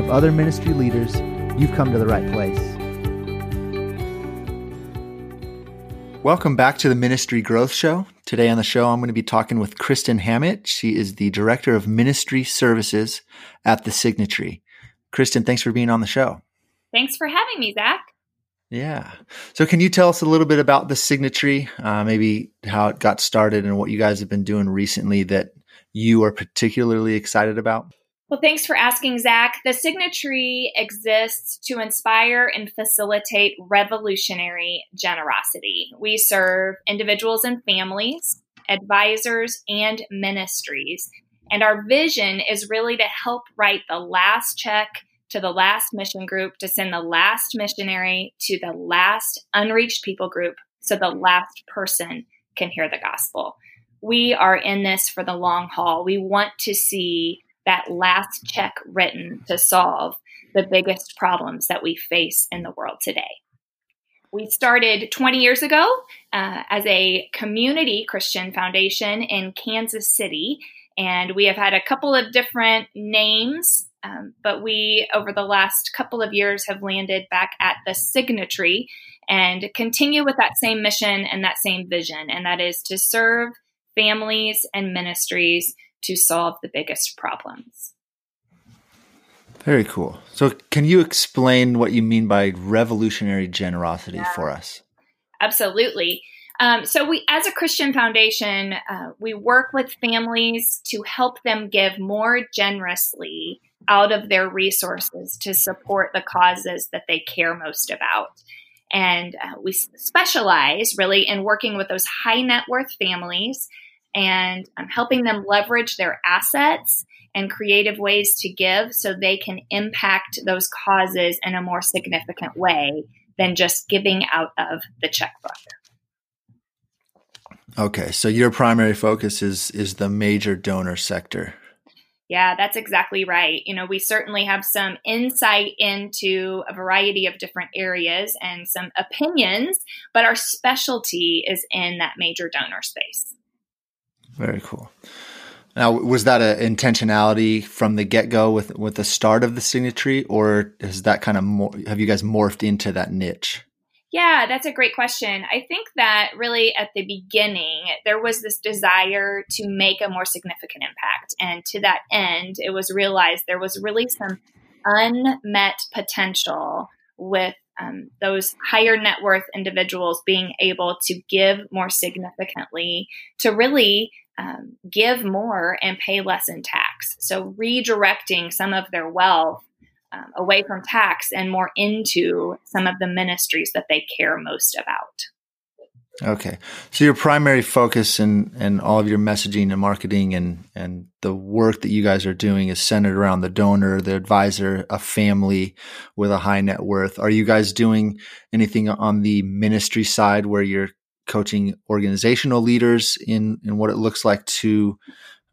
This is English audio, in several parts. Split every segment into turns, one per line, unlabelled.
of other ministry leaders, you've come to the right place. Welcome back to the Ministry Growth Show. Today on the show, I'm going to be talking with Kristin Hammett. She is the Director of Ministry Services at the Signatry. Kristin, thanks for being on the show.
Thanks for having me, Zach.
Yeah. So, can you tell us a little bit about the Signatry, uh, maybe how it got started and what you guys have been doing recently that you are particularly excited about?
Well, thanks for asking, Zach. The Signatry exists to inspire and facilitate revolutionary generosity. We serve individuals and families, advisors, and ministries. And our vision is really to help write the last check to the last mission group, to send the last missionary to the last unreached people group so the last person can hear the gospel. We are in this for the long haul. We want to see that last check written to solve the biggest problems that we face in the world today. We started 20 years ago uh, as a community Christian foundation in Kansas City, and we have had a couple of different names, um, but we, over the last couple of years, have landed back at the Signatry and continue with that same mission and that same vision, and that is to serve families and ministries to solve the biggest problems.
Very cool. So, can you explain what you mean by revolutionary generosity yeah. for us?
Absolutely. Um, so, we, as a Christian foundation, uh, we work with families to help them give more generously out of their resources to support the causes that they care most about. And uh, we specialize really in working with those high net worth families and I'm helping them leverage their assets and creative ways to give so they can impact those causes in a more significant way than just giving out of the checkbook.
Okay, so your primary focus is is the major donor sector.
Yeah, that's exactly right. You know, we certainly have some insight into a variety of different areas and some opinions, but our specialty is in that major donor space.
Very cool. Now, was that an intentionality from the get go with with the start of the Signatry, or has that kind of more, have you guys morphed into that niche?
Yeah, that's a great question. I think that really at the beginning, there was this desire to make a more significant impact. And to that end, it was realized there was really some unmet potential with um, those higher net worth individuals being able to give more significantly to really um, give more and pay less in tax. So, redirecting some of their wealth um, away from tax and more into some of the ministries that they care most about.
Okay. So your primary focus and and all of your messaging and marketing and and the work that you guys are doing is centered around the donor, the advisor, a family with a high net worth. Are you guys doing anything on the ministry side where you're coaching organizational leaders in in what it looks like to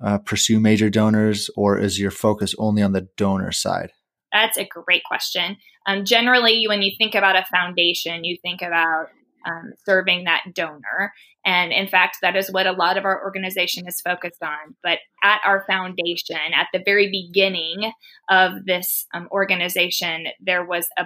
uh, pursue major donors or is your focus only on the donor side?
That's a great question. Um, generally, when you think about a foundation, you think about um, serving that donor. And in fact, that is what a lot of our organization is focused on. But at our foundation, at the very beginning of this um, organization, there was a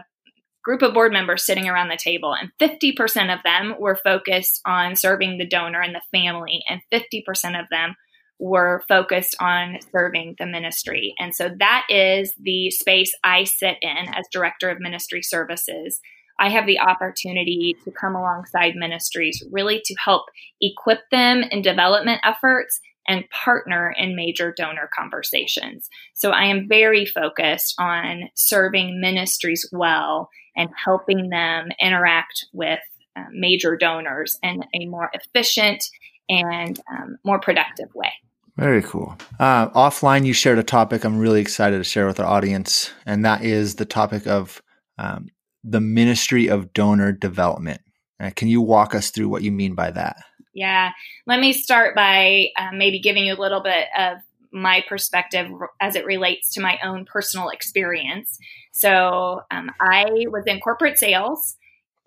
group of board members sitting around the table, and 50% of them were focused on serving the donor and the family, and 50% of them were focused on serving the ministry. And so that is the space I sit in as director of ministry services I have the opportunity to come alongside ministries really to help equip them in development efforts and partner in major donor conversations. So I am very focused on serving ministries well and helping them interact with uh, major donors in a more efficient and um, more productive way.
Very cool. Uh, offline, you shared a topic I'm really excited to share with our audience, and that is the topic of um, the ministry of donor development. Uh, can you walk us through what you mean by that?
Yeah. Let me start by um, maybe giving you a little bit of my perspective as it relates to my own personal experience. So, um, I was in corporate sales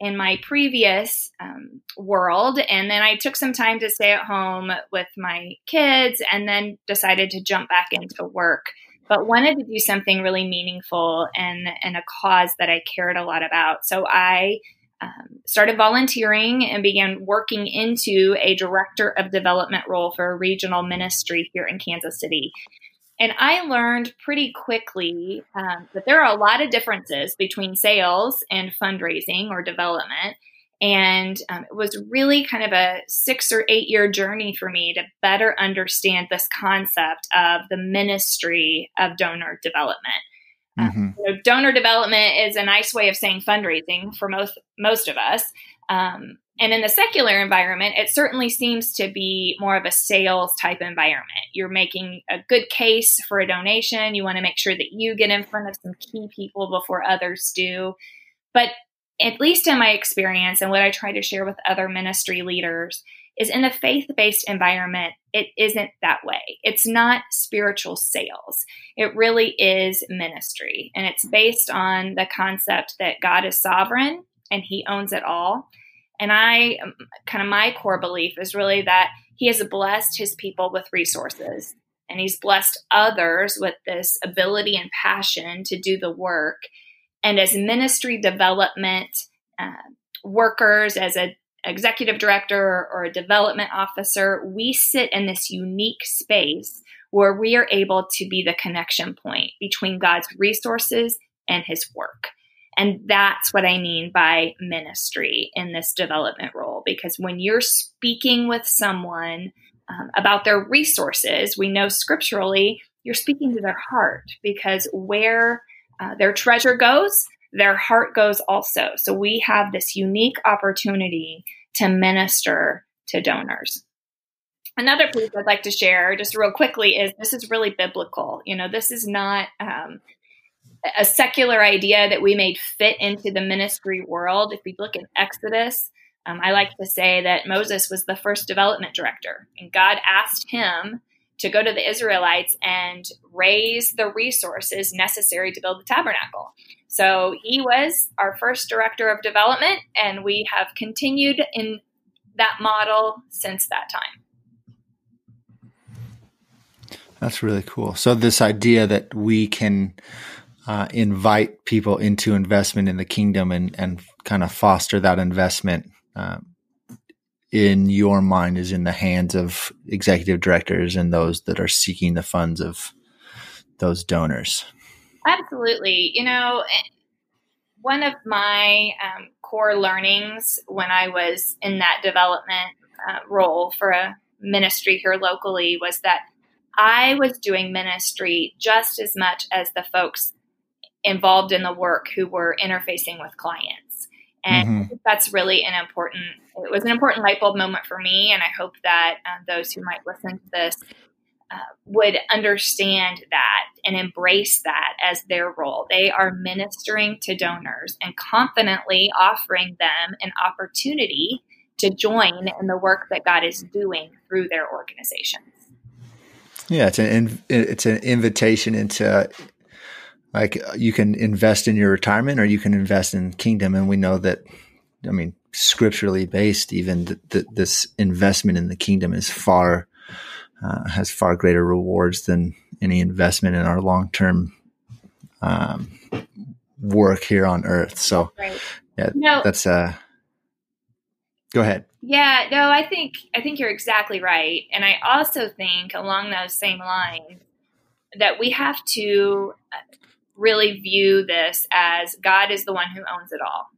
in my previous um, world. And then I took some time to stay at home with my kids and then decided to jump back into work. But wanted to do something really meaningful and, and a cause that I cared a lot about. So I um, started volunteering and began working into a director of development role for a regional ministry here in Kansas City. And I learned pretty quickly um, that there are a lot of differences between sales and fundraising or development. And um, it was really kind of a six or eight year journey for me to better understand this concept of the ministry of donor development. Mm-hmm. Uh, you know, donor development is a nice way of saying fundraising for most most of us. Um, and in the secular environment, it certainly seems to be more of a sales type environment. You're making a good case for a donation. You want to make sure that you get in front of some key people before others do. But at least in my experience and what I try to share with other ministry leaders is in a faith based environment, it isn't that way. It's not spiritual sales. It really is ministry. And it's based on the concept that God is sovereign and he owns it all and I um, kind of my core belief is really that he has blessed his people with resources and he's blessed others with this ability and passion to do the work. And as ministry development uh, workers, as an executive director or a development officer, we sit in this unique space where we are able to be the connection point between God's resources and his work. And that's what I mean by ministry in this development role. Because when you're speaking with someone um, about their resources, we know scripturally you're speaking to their heart because where uh, their treasure goes, their heart goes also. So we have this unique opportunity to minister to donors. Another piece I'd like to share just real quickly is this is really biblical. You know, this is not um, a secular idea that we made fit into the ministry world. If we look in Exodus, um, I like to say that Moses was the first development director, and God asked him to go to the Israelites and raise the resources necessary to build the tabernacle. So he was our first director of development, and we have continued in that model since that time.
That's really cool. So, this idea that we can uh, invite people into investment in the kingdom and, and kind of foster that investment uh, in your mind is in the hands of executive directors and those that are seeking the funds of those donors.
Absolutely. You know, eh, one of my um, core learnings when I was in that development uh, role for a ministry here locally was that I was doing ministry just as much as the folks involved in the work who were interfacing with clients. And mm-hmm. that's really an important, it was an important light bulb moment for me. And I hope that uh, those who might listen to this would understand that and embrace that as their role. They are ministering to donors and confidently offering them an opportunity to join in the work that God is doing through their organizations.
Yeah, it's an it's an invitation into like you can invest in your retirement or you can invest in kingdom and we know that i mean scripturally based even th- th- this investment in the kingdom is far uh, has far greater rewards than any investment in our long-term um, work here on earth so right. yeah no, that's uh go ahead
yeah no i think i think you're exactly right and i also think along those same lines that we have to really view this as God is the one who owns it all.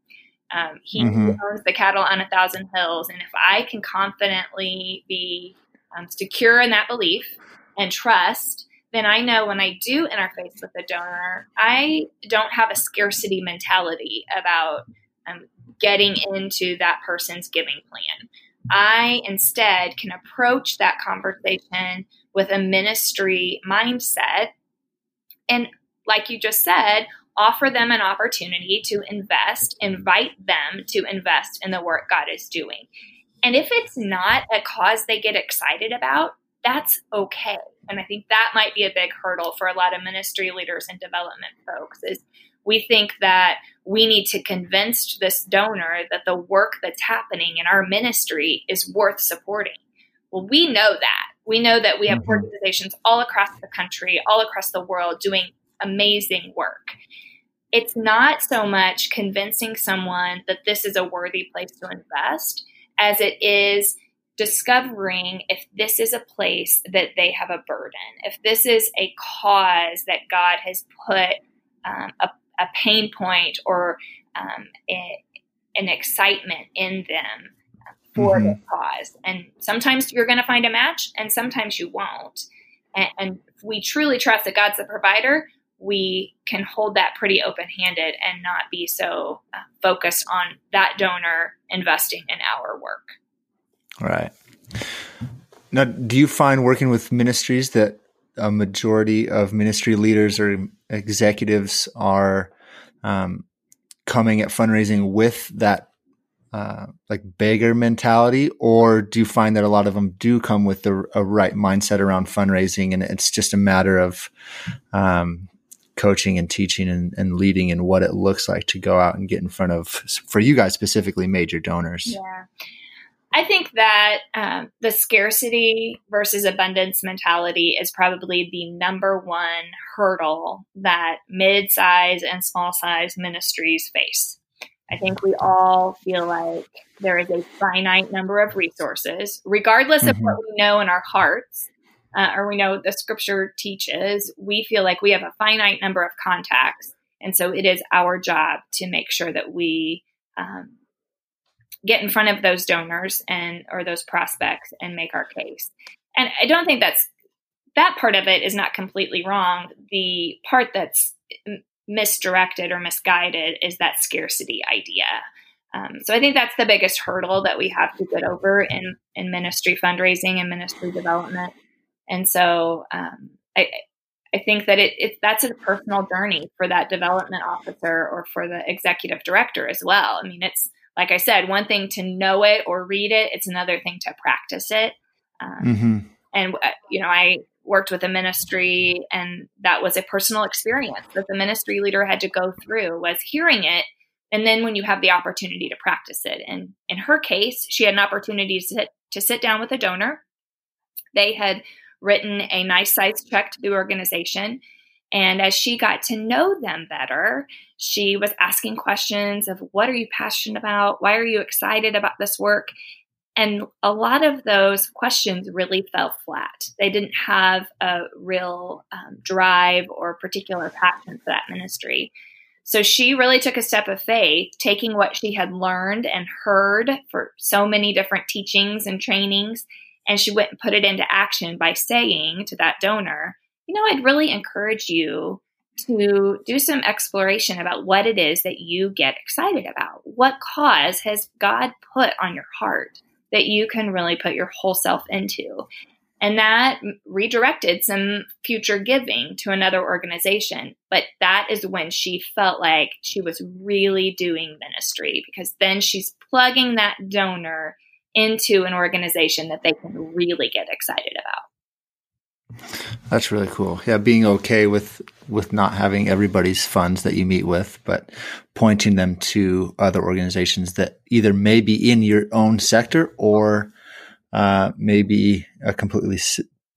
Um, he mm-hmm. owns the cattle on a thousand hills. And if I can confidently be um, secure in that belief and trust, then I know when I do interface with a donor, I don't have a scarcity mentality about um, getting into that person's giving plan. I instead can approach that conversation with a ministry mindset. And like you just said, offer them an opportunity to invest, invite them to invest in the work God is doing. And if it's not a cause they get excited about, that's okay. And I think that might be a big hurdle for a lot of ministry leaders and development folks is we think that we need to convince this donor that the work that's happening in our ministry is worth supporting. Well, we know that. We know that we have mm-hmm. organizations all across the country, all across the world doing amazing work. It's not so much convincing someone that this is a worthy place to invest as it is discovering if this is a place that they have a burden, if this is a cause that God has put um, a, a, pain point or um, a, an excitement in them for mm-hmm. the cause. And sometimes you're going to find a match, and sometimes you won't. And, and we truly trust that God's the provider. We can hold that pretty open handed and not be so uh, focused on that donor investing in our work.
Right. Now, do you find working with ministries that a majority of ministry leaders or executives are um, coming at fundraising with that uh, like beggar mentality, or do you find that a lot of them do come with the a right mindset around fundraising, and it's just a matter of um, coaching and teaching and, and, leading and what it looks like to go out and get in front of, for you guys specifically, major donors?
Yeah. I think that um, the scarcity versus abundance mentality is probably the number one hurdle that mid size and small size ministries face. I think we all feel like there is a finite number of resources, regardless mm-hmm. of what we know in our hearts uh, or we know the scripture teaches. We feel like we have a finite number of contacts. And so it is our job to make sure that we um, get in front of those donors and or those prospects and make our case. And I don't think that's that part of it is not completely wrong. The part that's misdirected or misguided is that scarcity idea. Um, so I think that's the biggest hurdle that we have to get over in in ministry fundraising and ministry development. And so um, I I think that it, it that's a personal journey for that development officer or for the executive director as well. I mean, it's like I said, one thing to know it or read it, it's another thing to practice it. Um, mm-hmm. And, uh, you know, I worked with a ministry and that was a personal experience that the ministry leader had to go through was hearing it. And then when you have the opportunity to practice it. And in her case, she had an opportunity to sit, to sit down with a donor. They had written a nice size check to the organization and as she got to know them better, she was asking questions of what are you passionate about? Why are you excited about this work? And a lot of those questions really fell flat. They didn't have a real um, drive or particular passion for that ministry. So she really took a step of faith, taking what she had learned and heard for so many different teachings and trainings, and she went and put it into action by saying to that donor, you know, I'd really encourage you to do some exploration about what it is that you get excited about. What cause has God put on your heart that you can really put your whole self into? And that redirected some future giving to another organization. But that is when she felt like she was really doing ministry because then she's plugging that donor into an organization that they can really get excited about.
That's really cool. Yeah, being okay with with not having everybody's funds that you meet with, but pointing them to other organizations that either may be in your own sector or uh, maybe a completely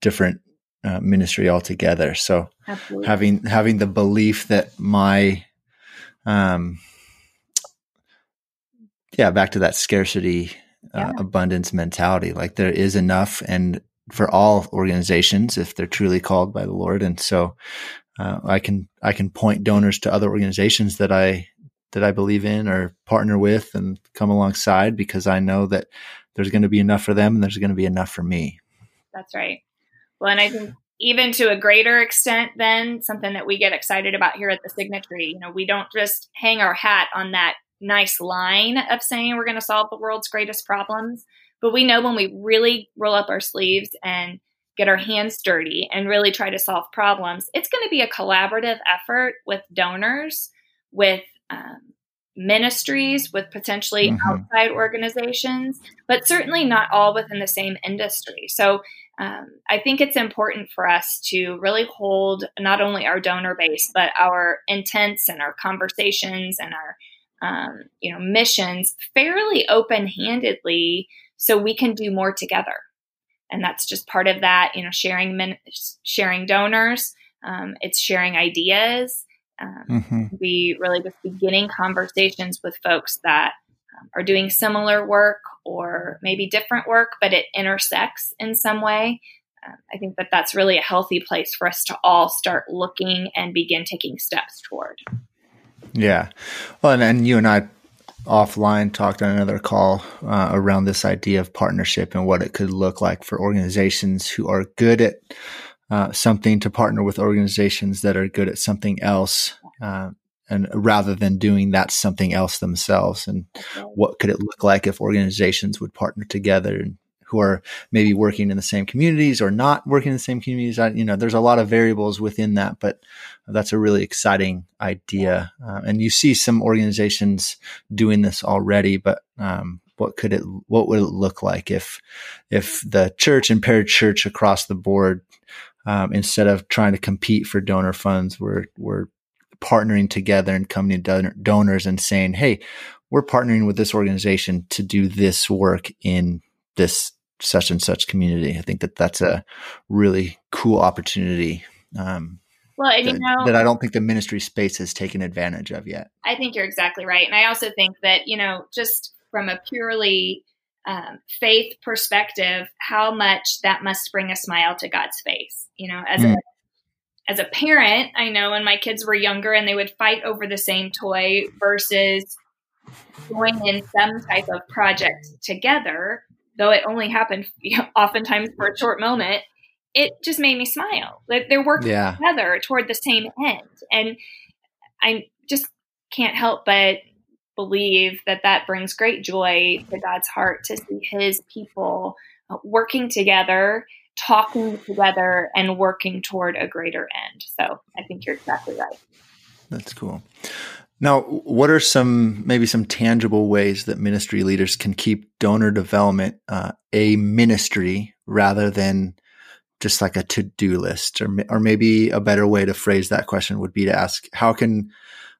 different uh, ministry altogether. So Absolutely. having having the belief that my um yeah, back to that scarcity uh, abundance mentality. Like there is enough and for all organizations if they're truly called by the Lord. And so uh, I can I can point donors to other organizations that I that I believe in or partner with and come alongside because I know that there's going to be enough for them and there's going to be enough for me.
That's right. Well, and I think even to a greater extent than something that we get excited about here at the Signatry, you know, we don't just hang our hat on that nice line of saying we're going to solve the world's greatest problems but we know when we really roll up our sleeves and get our hands dirty and really try to solve problems. It's going to be a collaborative effort with donors, with um, ministries, with potentially mm-hmm. outside organizations, but certainly not all within the same industry. So um, I think it's important for us to really hold not only our donor base, but our intents and our conversations and our um, you know missions fairly open handedly, so we can do more together. And that's just part of that, you know, sharing min- sharing donors. Um, it's sharing ideas. Um, mm-hmm. We really just beginning conversations with folks that um, are doing similar work or maybe different work, but it intersects in some way. Um, I think that that's really a healthy place for us to all start looking and begin taking steps toward.
Yeah. Well, and, and you and I offline talked on another call uh, around this idea of partnership and what it could look like for organizations who are good at uh, something to partner with organizations that are good at something else uh, and rather than doing that something else themselves and what could it look like if organizations would partner together and who are maybe working in the same communities or not working in the same communities. I, you know there's a lot of variables within that but that's a really exciting idea. Uh, and you see some organizations doing this already but um, what could it what would it look like if if the church and parachurch across the board um, instead of trying to compete for donor funds we're we're partnering together and coming to donors and saying, Hey, we're partnering with this organization to do this work in this such and such community. I think that that's a really cool opportunity. Um,
well, and
that,
you know
that I don't think the ministry space has taken advantage of yet.
I think you're exactly right, and I also think that you know just from a purely um, faith perspective, how much that must bring a smile to God's face. You know, as mm. a as a parent, I know when my kids were younger and they would fight over the same toy versus going in some type of project together, though it only happened you know, oftentimes for a short moment, it just made me smile. Like they're working yeah. together toward the same end. And I just can't help but believe that that brings great joy to God's heart to see his people working together talking together and working toward a greater end. So I think you're exactly right.
That's cool. Now, what are some maybe some tangible ways that ministry leaders can keep donor development uh, a ministry rather than just like a to-do list, or or maybe a better way to phrase that question would be to ask how can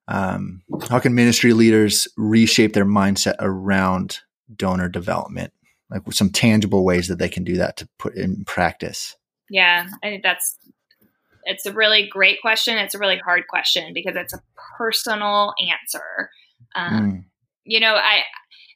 um, how can ministry leaders reshape their mindset around donor development? like some tangible ways that they can do that to put in practice
yeah i think that's it's a really great question. It's a really hard question because it's a personal answer. Um, mm. you know i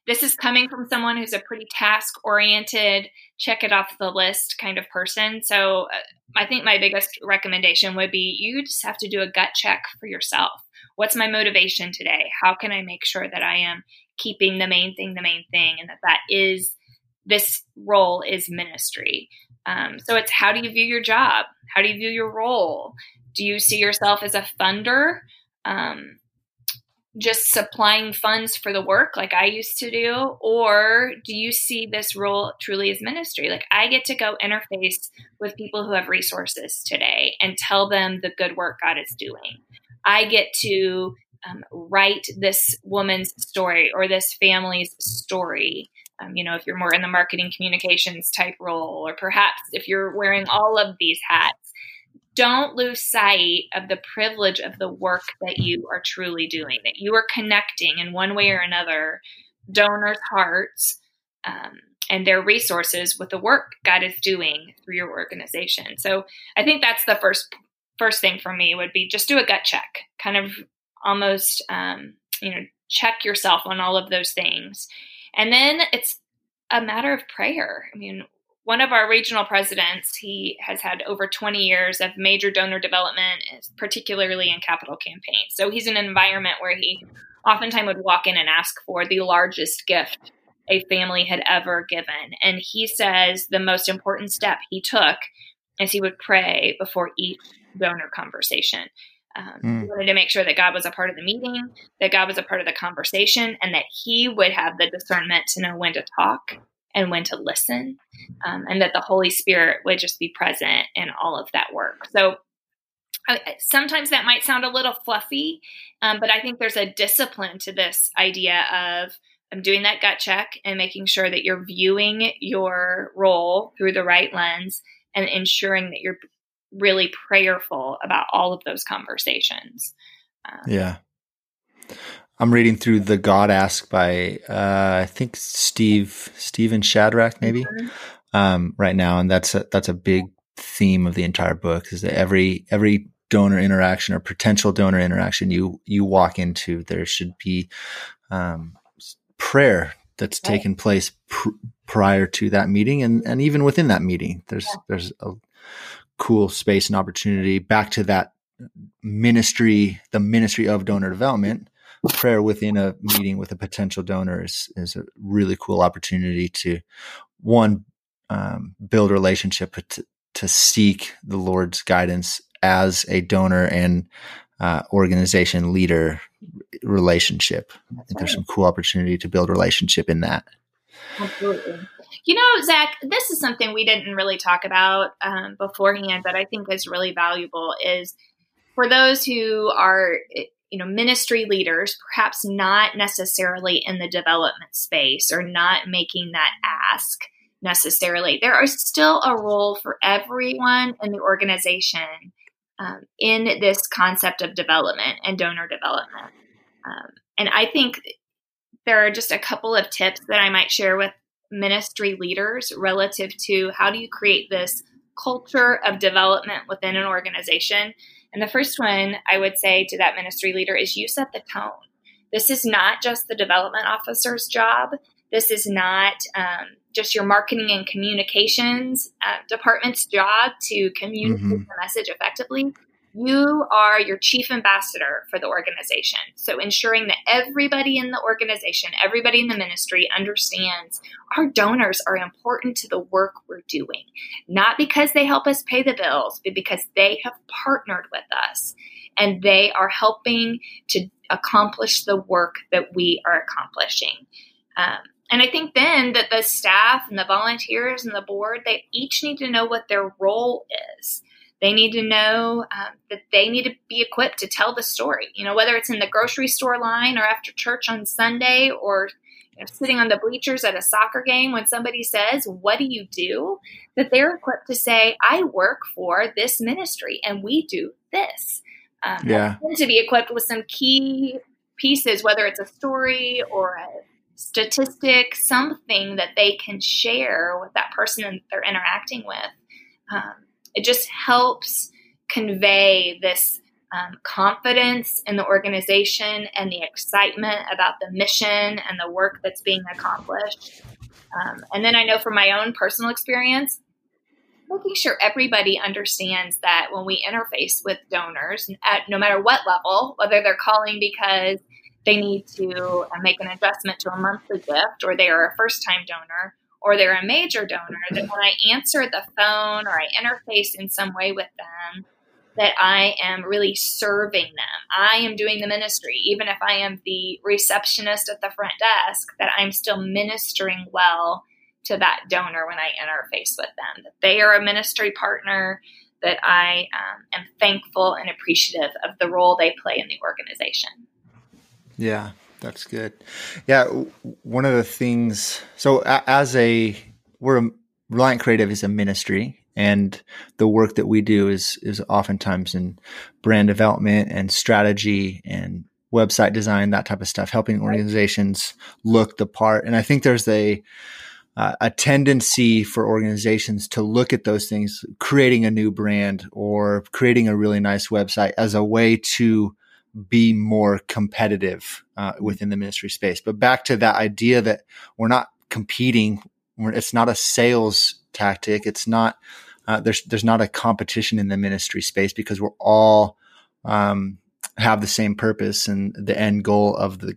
this is coming from someone who's a pretty task oriented check it off the list kind of person. So uh, i think my biggest recommendation would be you just have to do a gut check for yourself. What's my motivation today? How can i make sure that i am keeping the main thing the main thing and that that is this role is ministry. Um, so it's how do you view your job? How do you view your role? Do you see yourself as a funder? Um, just supplying funds for the work like I used to do? Or do you see this role truly as ministry? Like I get to go interface with people who have resources today and tell them the good work God is doing. I get to um, write this woman's story or this family's story um, you know, if you're more in the marketing communications type role, or perhaps if you're wearing all of these hats, don't lose sight of the privilege of the work that you are truly doing, that you are connecting in one way or another donors' hearts um, and their resources with the work God is doing through your organization. So I think that's the first first thing for me would be just do a gut check, kind of almost um, you know check yourself on all of those things and then it's a matter of prayer. I mean, one of our regional presidents, he has had over 20 years of major donor development, particularly in capital campaigns. So he's in an environment where he oftentimes would walk in and ask for the largest gift a family had ever given. And he says the most important step he took is he would pray before each donor conversation. Um, mm. He wanted to make sure that God was a part of the meeting, that God was a part of the conversation, and that He would have the discernment to know when to talk and when to listen, um, and that the Holy Spirit would just be present in all of that work. So sometimes that might sound a little fluffy, um, but I think there's a discipline to this idea of I'm doing that gut check and making sure that you're viewing your role through the right lens and ensuring that you're really prayerful about all of those conversations.
Um, yeah. I'm reading through the God Ask by uh, I think Steve Stephen Shadrach maybe mm-hmm. um, right now, and that's a, that's a big theme of the entire book is that every every donor interaction or potential donor interaction you you walk into there should be um, prayer that's right. taken place pr- prior to that meeting and and even within that meeting there's yeah. there's a cool space and opportunity back to that ministry the ministry of donor development prayer within a meeting with a potential donor is, is a really cool opportunity to one um, build a relationship but to, to seek the lord's guidance as a donor and uh, organization leader relationship. I think there's some cool opportunity to build relationship in that.
Absolutely. You know, Zach, this is something we didn't really talk about um, beforehand, but I think is really valuable. Is for those who are, you know, ministry leaders, perhaps not necessarily in the development space or not making that ask necessarily. There is still a role for everyone in the organization um, in this concept of development and donor development. Um, and I think there are just a couple of tips that I might share with ministry leaders relative to how do you create this culture of development within an organization. And the first one I would say to that ministry leader is you set the tone. This is not just the development officer's job. This is not um, just your marketing and communications uh, department's job to communicate mm-hmm. the message effectively. You are your chief ambassador for the organization. So, ensuring that everybody in the organization, everybody in the ministry understands our donors are important to the work we're doing, not because they help us pay the bills, but because they have partnered with us and they are helping to accomplish the work that we are accomplishing. Um, and I think then that the staff and the volunteers and the board, they each need to know what their role is. They need to know um, that they need to be equipped to tell the story. You know, whether it's in the grocery store line or after church on Sunday or you know, sitting on the bleachers at a soccer game when somebody says, What do you do? That they're equipped to say, I work for this ministry and we do this. Um, yeah. To be equipped with some key pieces, whether it's a story or a statistic, something that they can share with that person that they're interacting with. Um, it just helps convey this um, confidence in the organization and the excitement about the mission and the work that's being accomplished. Um, and then I know from my own personal experience, making sure everybody understands that when we interface with donors, at no matter what level, whether they're calling because they need to uh, make an adjustment to a monthly gift or they are a first time donor or they're a major donor, that when I answer the phone or I interface in some way with them, that I am really serving them. I am doing the ministry, even if I am the receptionist at the front desk, that I'm still ministering well to that donor when I interface with them. That they are a ministry partner, that I um, am thankful and appreciative of the role they play in the organization.
Yeah, that's good. Yeah, one of the things. So as a we're a, Reliant Creative is a ministry, and the work that we do is is oftentimes in brand development and strategy and website design, that type of stuff, helping organizations look the part. And I think there's a uh, a tendency for organizations to look at those things, creating a new brand or creating a really nice website as a way to be more competitive uh, within the ministry space. But back to that idea that we're not competing, we're, it's not a sales tactic. It's not uh, there's there's not a competition in the ministry space because we're all um, have the same purpose and the end goal of the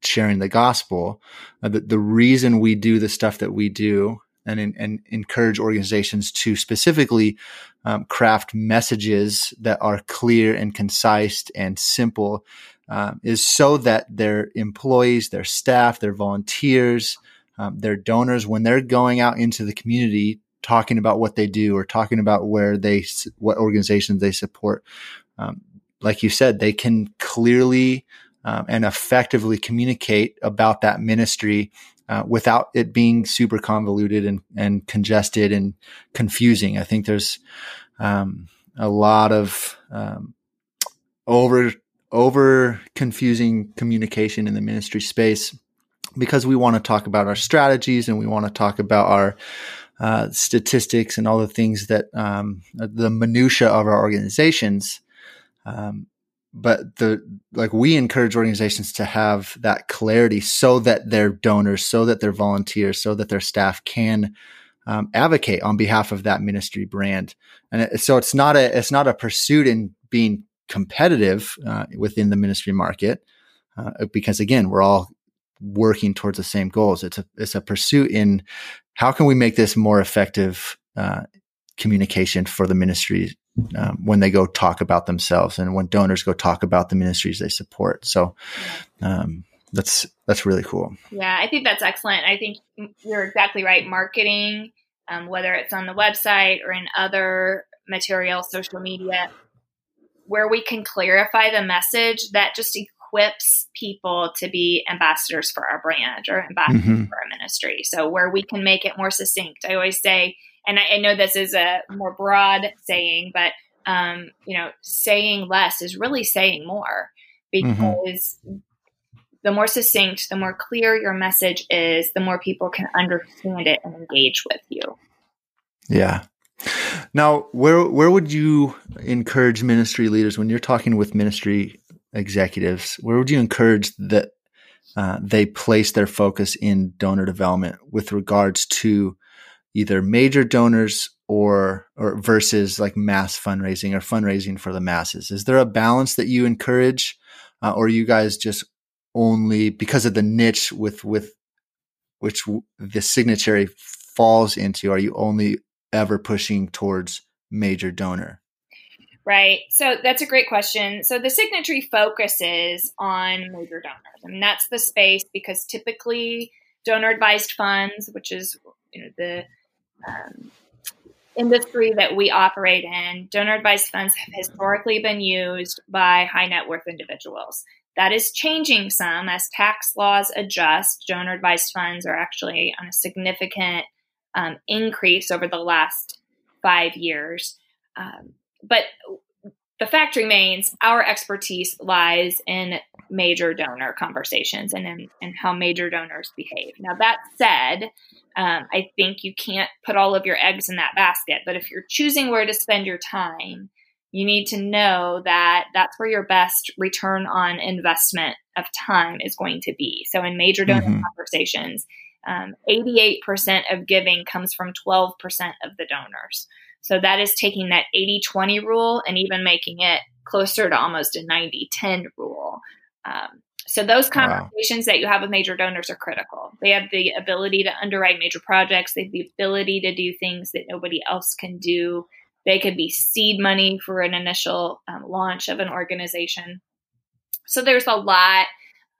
sharing the gospel. Uh, the, the reason we do the stuff that we do and, and encourage organizations to specifically um, craft messages that are clear and concise and simple um, is so that their employees, their staff, their volunteers, um, their donors when they're going out into the community talking about what they do or talking about where they what organizations they support um, like you said they can clearly um, and effectively communicate about that ministry uh, without it being super convoluted and, and congested and confusing. I think there's um, a lot of um, over over confusing communication in the ministry space because we want to talk about our strategies and we want to talk about our uh, statistics and all the things that um, the minutia of our organizations. Um, but the like we encourage organizations to have that clarity so that their donors so that their volunteers so that their staff can um, advocate on behalf of that ministry brand. And it, so it's not a it's not a pursuit in being competitive uh, within the ministry market uh, because again we're all working towards the same goals. It's a it's a pursuit in how can we make this more effective uh, communication for the ministry um, when they go talk about themselves and when donors go talk about the ministries they support. So um, that's that's really cool.
Yeah, I think that's excellent. I think you're exactly right. Marketing, um, whether it's on the website or in other material, social media, where we can clarify the message that just equips people to be ambassadors for our brand or ambassadors mm-hmm. for our ministry. So where we can make it more succinct. I always say and I, I, know this is a more broad saying, but um, you know, saying less is really saying more mm-hmm. because mm-hmm. the more succinct, the more clear your message is, the more people can understand it and engage with you.
Yeah. Now, where where would you encourage ministry leaders when you're talking with ministry executives? Where would you encourage that uh, they place their focus in donor development with regards to either major donors or or versus like mass fundraising or fundraising for the masses. Is there a balance that you encourage uh, or you guys just only because of the niche with with which the Signatry falls into are you only ever pushing towards major donor?
Right. So that's a great question. So the Signatry focuses on major donors mean that's the space because typically donor advised funds which is you know the um, industry that we operate in, donor advised funds have historically been used by high net worth individuals. That is changing some as tax laws adjust. Donor advised funds are actually on a significant um, increase over the last five years. Um, but the fact remains our expertise lies in major donor conversations and in, in how major donors behave. Now, that said, um, I think you can't put all of your eggs in that basket. But if you're choosing where to spend your time, you need to know that that's where your best return on investment of time is going to be. So, in major donor mm-hmm. conversations, um, 88% of giving comes from 12% of the donors. So that is taking that 80 20 rule and even making it closer to almost a 90 10 rule. Um, so those conversations wow. that you have with major donors are critical. They have the ability to underwrite major projects. They have the ability to do things that nobody else can do. They could be seed money for an initial um, launch of an organization. So there's a lot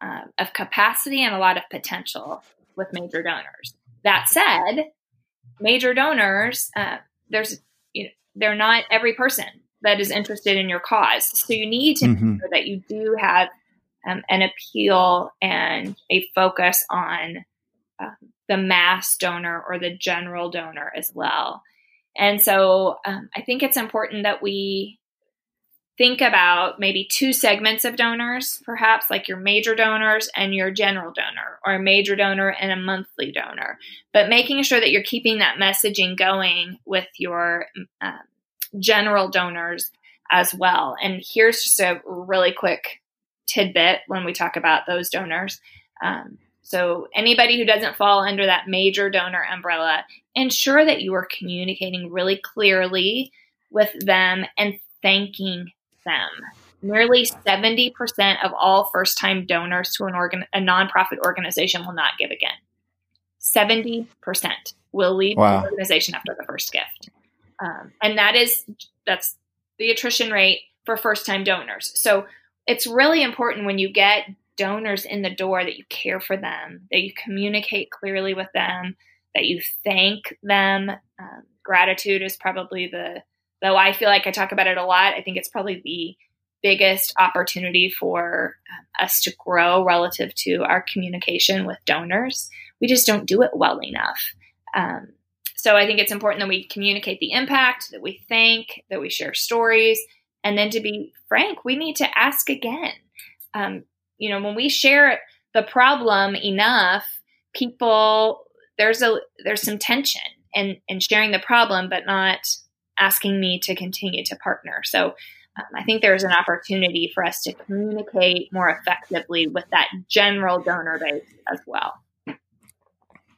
uh, of capacity and a lot of potential with major donors. That said, major donors, uh, there's you know, they're not every person that is interested in your cause. So you need to mm-hmm. make sure that you do have um, an appeal and a focus on uh, the mass donor or the general donor as well. And so um, I think it's important that we think about maybe two segments of donors, perhaps like your major donors and your general donor, or a major donor and a monthly donor. But making sure that you're keeping that messaging going with your um, general donors as well. And here's just a really quick tidbit when we talk about those donors. Um, so, anybody who doesn't fall under that major donor umbrella, ensure that you are communicating really clearly with them and thanking them. Nearly 70% of all first time donors to an organ- a nonprofit organization will not give again. 70% will leave wow. the organization after the first gift. Um, and that is, that's the attrition rate for first time donors. So it's really important when you get donors in the door that you care for them, that you communicate clearly with them, that you thank them. Um, gratitude is probably the, though I feel like I talk about it a lot, I think it's probably the biggest opportunity for um, us to grow relative to our communication with donors. We just don't do it well enough. Um, so I think it's important that we communicate the impact, that we thank, that we share stories, and then to be frank, we need to ask again. Um, you know, when we share the problem enough, people there's a there's some tension in in sharing the problem, but not asking me to continue to partner. So um, I think there's an opportunity for us to communicate more effectively with that general donor base as well.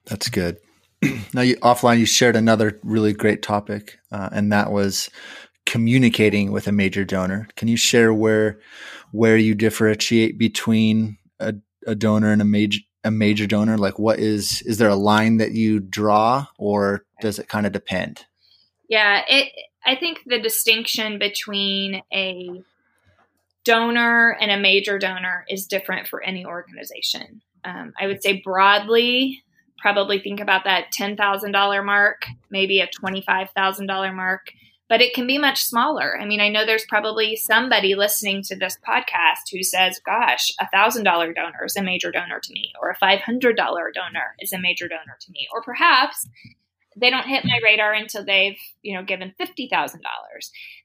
That's good. now, you, offline, you shared another really great topic, uh, and that was communicating with a major donor. Can you share where where you differentiate between a, a donor and a major a major donor? Like, what is is there a line that you draw, or does it kind of depend?
Yeah, it. I think the distinction between a donor and a major donor is different for any organization. Um, I would say broadly, probably think about that ten thousand dollar mark, maybe a twenty five thousand dollar mark but it can be much smaller. I mean, I know there's probably somebody listening to this podcast who says, gosh, a $1,000 donor is a major donor to me, or a $500 donor is a major donor to me. Or perhaps they don't hit my radar until they've, you know, given $50,000.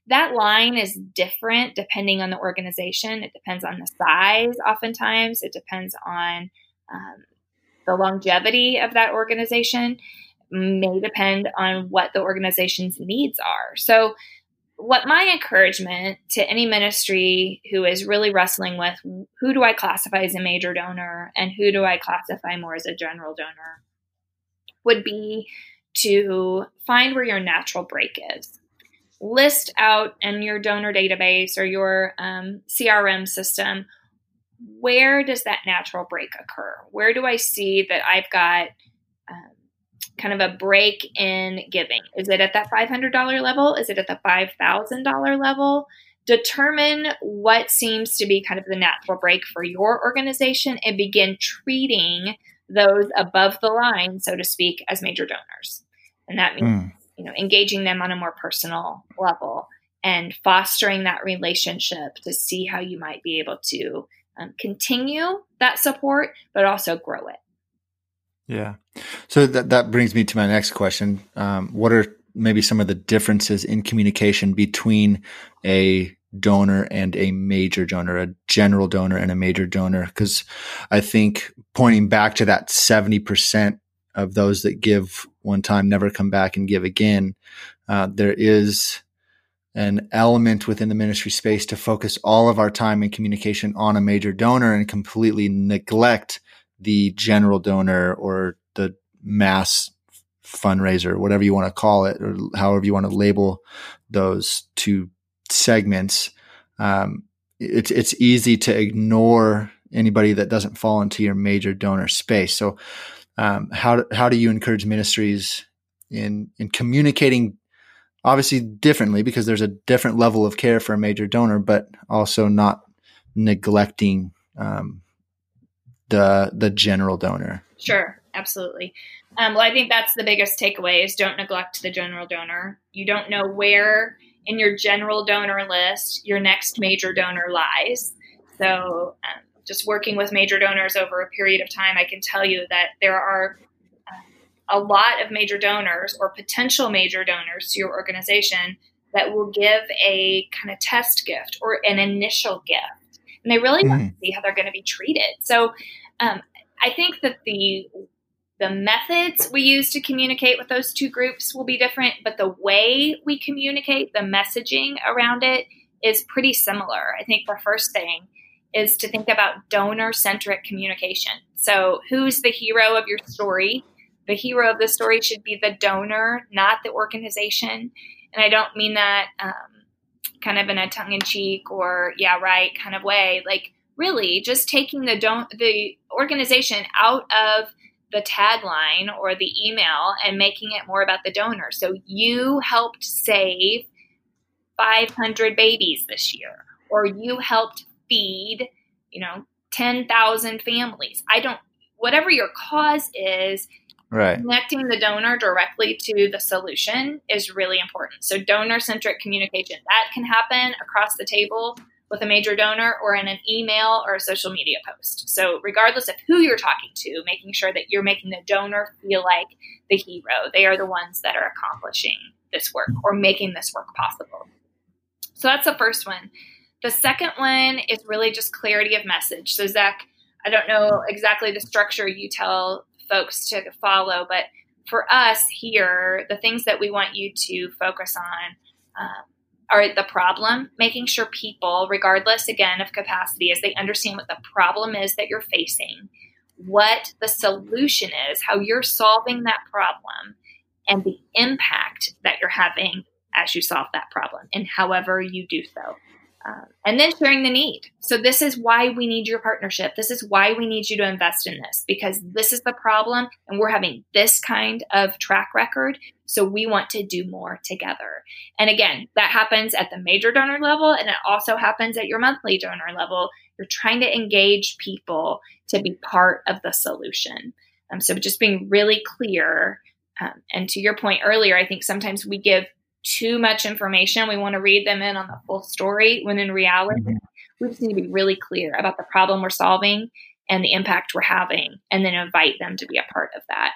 That line is different depending on the organization. It depends on the size, oftentimes. It depends on um, the longevity of that organization may depend on what the organization's needs are. So, what my encouragement to any ministry who is really wrestling with who do I classify as a major donor and who do I classify more as a general donor would be to find where your natural break is. List out in your donor database or your um, CRM system where does that natural break occur? Where do I see that I've got um, kind of a break in giving? Is it at that $500 level? Is it at the $5,000 level? Determine what seems to be kind of the natural break for your organization and begin treating those above the line, so to speak, as major donors. And that means, mm. you know, engaging them on a more personal level and fostering that relationship to see how you might be able to um, continue that support, but also grow it.
Yeah. So that that brings me to my next question. Um, what are maybe some of the differences in communication between a donor and a major donor, a general donor and a major donor? Because I think pointing back to that seventy percent of those that give one time never come back and give again, uh, there is an element within the ministry space to focus all of our time and communication on a major donor and completely neglect the general donor or the mass fundraiser, whatever you want to call it, or however you want to label those two segments. Um, it's it's easy to ignore anybody that doesn't fall into your major donor space. So, um, how how do you encourage ministries in in communicating? Obviously, differently because there's a different level of care for a major donor, but also not neglecting um, the the general donor.
Sure, absolutely. Um, well, I think that's the biggest takeaway: is don't neglect the general donor. You don't know where in your general donor list your next major donor lies. So, um, just working with major donors over a period of time, I can tell you that there are uh, a lot of major donors or potential major donors to your organization that will give a kind of test gift or an initial gift and they really mm. want to see how they're going to be treated. So um, I think that the the methods we use to communicate with those two groups will be different, but the way we communicate, the messaging around it is pretty similar. I think the first thing is to think about donor centric communication. So, who's the hero of your story? The hero of the story should be the donor, not the organization. And I don't mean that um, kind of in a tongue in cheek or yeah right kind of way like really just taking the don't the organization out of the tagline or the email and making it more about the donor so you helped save 500 babies this year or you helped feed you know 10,000 families. I don't, whatever your cause is,
right.
connecting the donor directly to the solution is really important. So, donor centric communication that can happen across the table with a major donor or in an email or a social media post. So, regardless of who you're talking to, making sure that you're making the donor feel like the hero. They are the ones that are accomplishing this work or making this work possible. So, that's the first one. The second one is really just clarity of message. So, Zach, I don't know exactly the structure you tell folks to follow, but for us here, the things that we want you to focus on um, are the problem, making sure people, regardless again of capacity, as they understand what the problem is that you're facing, what the solution is, how you're solving that problem, and the impact that you're having as you solve that problem, and however you do so. Um, and then sharing the need. So, this is why we need your partnership. This is why we need you to invest in this because this is the problem, and we're having this kind of track record. So, we want to do more together. And again, that happens at the major donor level, and it also happens at your monthly donor level. You're trying to engage people to be part of the solution. Um, so, just being really clear. Um, and to your point earlier, I think sometimes we give too much information. We want to read them in on the full story when in reality, mm-hmm. we just need to be really clear about the problem we're solving and the impact we're having, and then invite them to be a part of that.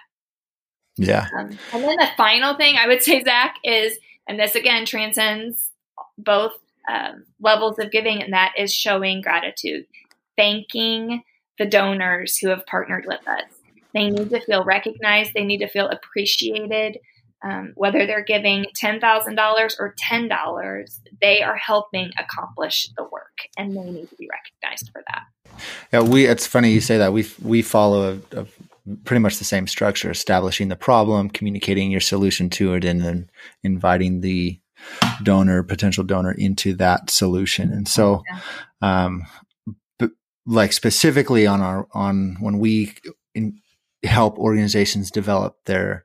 Yeah.
Um, and then the final thing I would say, Zach, is, and this again transcends both um, levels of giving, and that is showing gratitude, thanking the donors who have partnered with us. They need to feel recognized, they need to feel appreciated um, whether they're giving $10,000 or $10, they are helping accomplish the work and they need to be recognized for that.
Yeah, we, it's funny you say that. We, we follow a, a pretty much the same structure, establishing the problem, communicating your solution to it, and then inviting the donor, potential donor into that solution. And so, um, but like specifically on our, on when we in, help organizations develop their,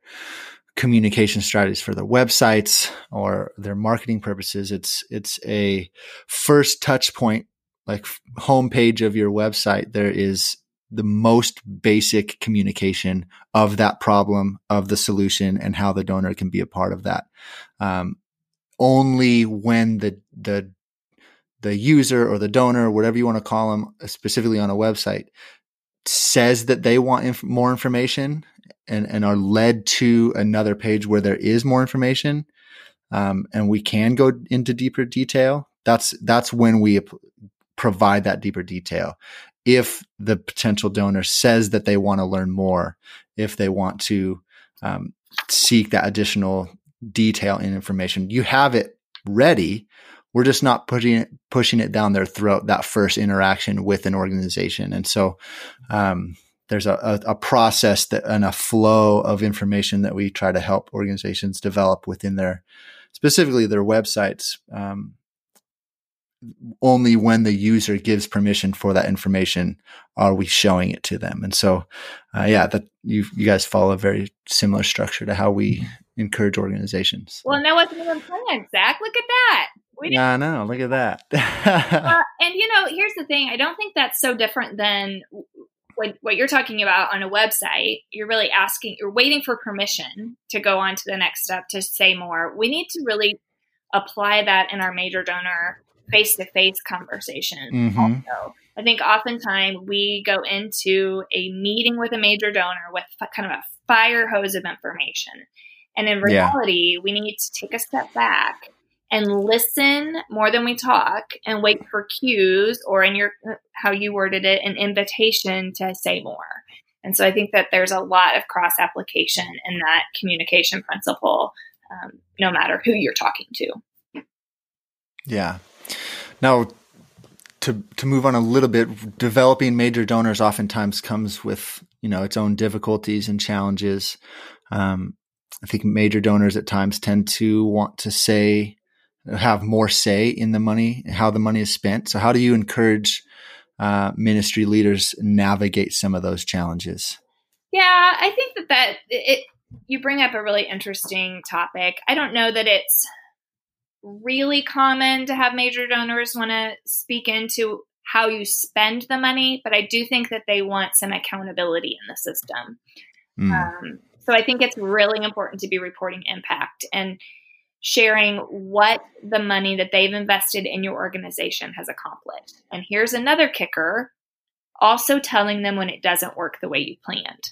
communication strategies for their websites or their marketing purposes. It's it's a first touch point, like homepage of your website. There is the most basic communication of that problem, of the solution, and how the donor can be a part of that. Um, only when the the the user or the donor, whatever you want to call them, specifically on a website, says that they want inf- more information and, and are led to another page where there is more information um, and we can go into deeper detail that's that's when we provide that deeper detail. If the potential donor says that they want to learn more if they want to um, seek that additional detail and information you have it ready. We're just not pushing it pushing it down their throat that first interaction with an organization. And so um, there's a, a, a, process that and a flow of information that we try to help organizations develop within their specifically their websites um, only when the user gives permission for that information are we showing it to them and so uh, yeah that you you guys follow a very similar structure to how we encourage organizations
well and that wasn't even planned zach look at that
we yeah, I know. Look at that.
uh, and you know, here's the thing. I don't think that's so different than what, what you're talking about on a website, you're really asking, you're waiting for permission to go on to the next step to say more. We need to really apply that in our major donor face to face conversation. Mm-hmm. Also, I think oftentimes we go into a meeting with a major donor with kind of a fire hose of information. And in reality, yeah. we need to take a step back and listen more than we talk and wait for cues or in your how you worded it an invitation to say more. And so i think that there's a lot of cross application in that communication principle um, no matter who you're talking to.
Yeah. Now to to move on a little bit developing major donors oftentimes comes with you know its own difficulties and challenges. Um, I think major donors at times tend to want to say have more say in the money, how the money is spent. So, how do you encourage uh, ministry leaders navigate some of those challenges?
Yeah, I think that that it you bring up a really interesting topic. I don't know that it's really common to have major donors want to speak into how you spend the money, but I do think that they want some accountability in the system. Mm. Um, so I think it's really important to be reporting impact and sharing what the money that they've invested in your organization has accomplished. And here's another kicker also telling them when it doesn't work the way you planned.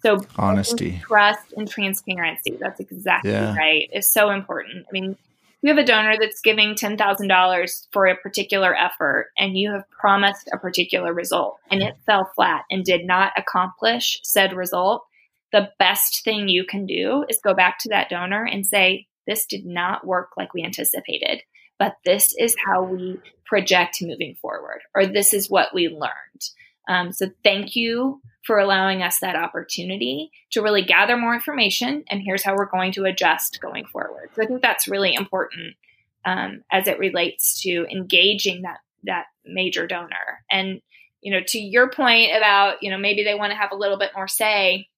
So
honesty,
trust, and transparency. That's exactly yeah. right. Is so important. I mean, you have a donor that's giving $10,000 for a particular effort and you have promised a particular result and it fell flat and did not accomplish said result, the best thing you can do is go back to that donor and say, This did not work like we anticipated, but this is how we project moving forward, or this is what we learned. Um, so, thank you for allowing us that opportunity to really gather more information. And here's how we're going to adjust going forward. So, I think that's really important um, as it relates to engaging that that major donor. And you know, to your point about you know maybe they want to have a little bit more say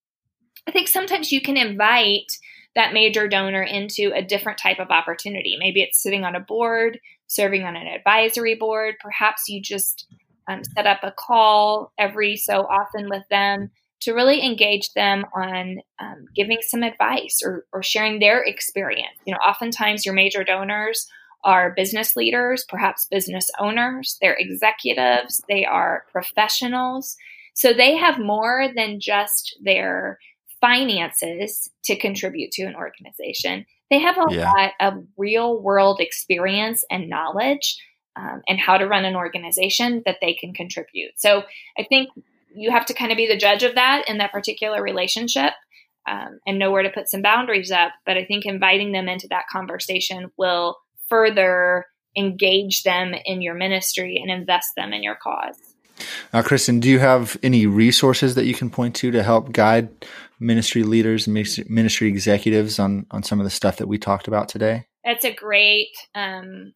I think sometimes you can invite that major donor into a different type of opportunity. Maybe it's sitting on a board, serving on an advisory board. Perhaps you just um, set up a call every so often with them to really engage them on um, giving some advice or, or sharing their experience. You know, oftentimes your major donors are business leaders, perhaps business owners, they're executives, they are professionals. So they have more than just their finances to contribute to an organization. They have a yeah. lot of real world experience and knowledge um, and how to run an organization that they can contribute. So I think you have to kind of be the judge of that in that particular relationship um, and know where to put some boundaries up. But I think inviting them into that conversation will further engage them in your ministry and invest them in your cause.
Now, Kristin, do you have any resources that you can point to to help guide ministry leaders ministry executives on on some of the stuff that we talked about today?
That's a great um,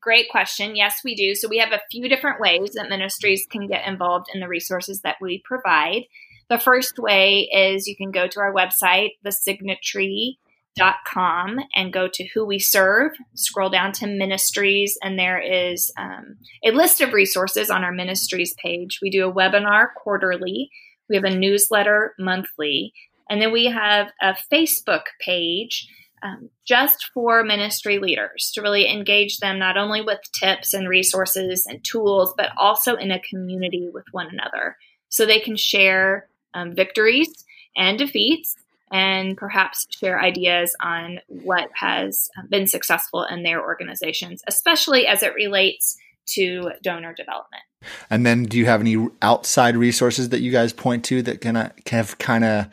great question. Yes, we do. So we have a few different ways that ministries can get involved in the resources that we provide. The first way is you can go to our website, thesignatry.com, and go to who we serve, scroll down to ministries, and there is um, a list of resources on our ministries page. We do a webinar quarterly we have a newsletter monthly, and then we have a Facebook page um, just for ministry leaders to really engage them not only with tips and resources and tools, but also in a community with one another so they can share um, victories and defeats and perhaps share ideas on what has been successful in their organizations, especially as it relates to donor development.
And then, do you have any outside resources that you guys point to that can have kind of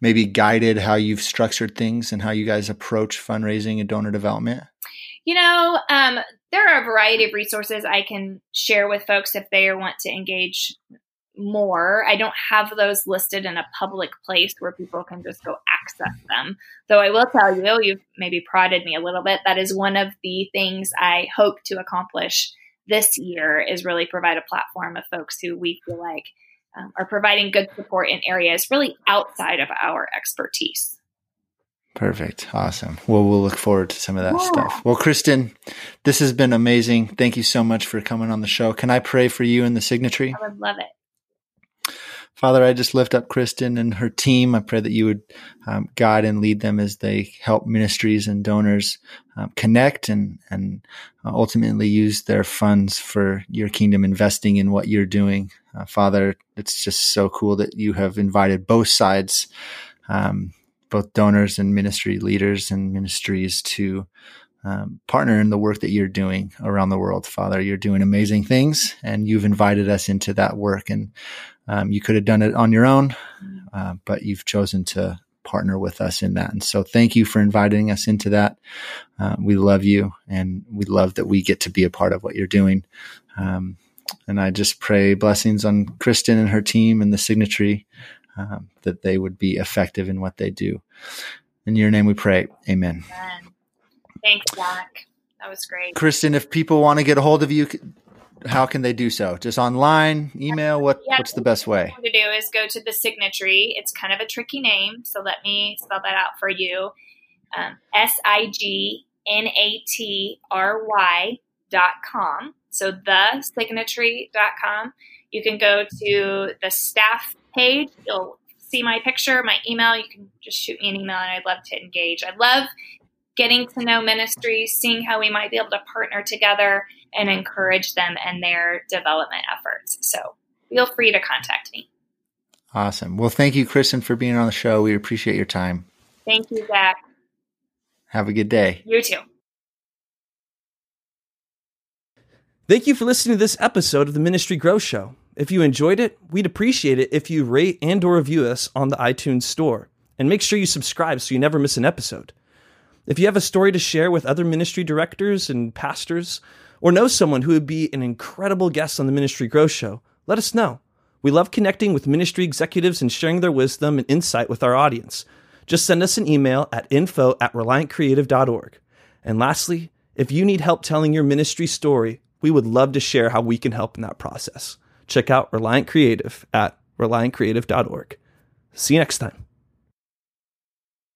maybe guided how you've structured things and how you guys approach fundraising and donor development?
You know, um, there are a variety of resources I can share with folks if they want to engage more. I don't have those listed in a public place where people can just go access them. Though I will tell you, you've maybe prodded me a little bit. That is one of the things I hope to accomplish this year is really provide a platform of folks who we feel like um, are providing good support in areas really outside of our expertise.
Perfect. Awesome. Well, we'll look forward to some of that yeah. stuff. Well, Kristin, this has been amazing. Thank you so much for coming on the show. Can I pray for you in the Signatry?
I would love it.
Father, I just lift up Kristin and her team. I pray that you would um, guide and lead them as they help ministries and donors um, connect and and uh, ultimately use their funds for your kingdom, investing in what you're doing. Uh, Father, it's just so cool that you have invited both sides, um, both donors and ministry leaders and ministries to. Um, partner in the work that you're doing around the world, Father. You're doing amazing things, and you've invited us into that work. And um, you could have done it on your own, uh, but you've chosen to partner with us in that. And so thank you for inviting us into that. Uh, we love you and we love that we get to be a part of what you're doing. Um, and I just pray blessings on Kristin and her team and the Signatry um, that they would be effective in what they do. In your name we pray. Amen. Amen.
Thanks, Zach. That was great.
Kristin, if people want to get a hold of you, how can they do so? Just online, email? What yeah, what's the best way?
To do is go to the Signatry. It's kind of a tricky name, so let me spell that out for you. Um, S I G N A T R Y dot com. So thesignatry.com. You can go to the staff page. You'll see my picture, my email. You can just shoot me an email and I'd love to engage. I love getting to know ministries, seeing how we might be able to partner together and encourage them in their development efforts. So feel free to contact me.
Awesome. Well, thank you, Kristin, for being on the show. We appreciate your time.
Thank you, Zach.
Have a good day.
You too.
Thank you for listening to this episode of the Ministry Growth Show. If you enjoyed it, we'd appreciate it if you rate and or review us on the iTunes store. And make sure you subscribe so you never miss an episode. If you have a story to share with other ministry directors and pastors, or know someone who would be an incredible guest on the Ministry Growth Show, let us know. We love connecting with ministry executives and sharing their wisdom and insight with our audience. Just send us an email at info at reliantcreative.org. And lastly, if you need help telling your ministry story, we would love to share how we can help in that process. Check out Reliant Creative at reliantcreative.org. See you next time.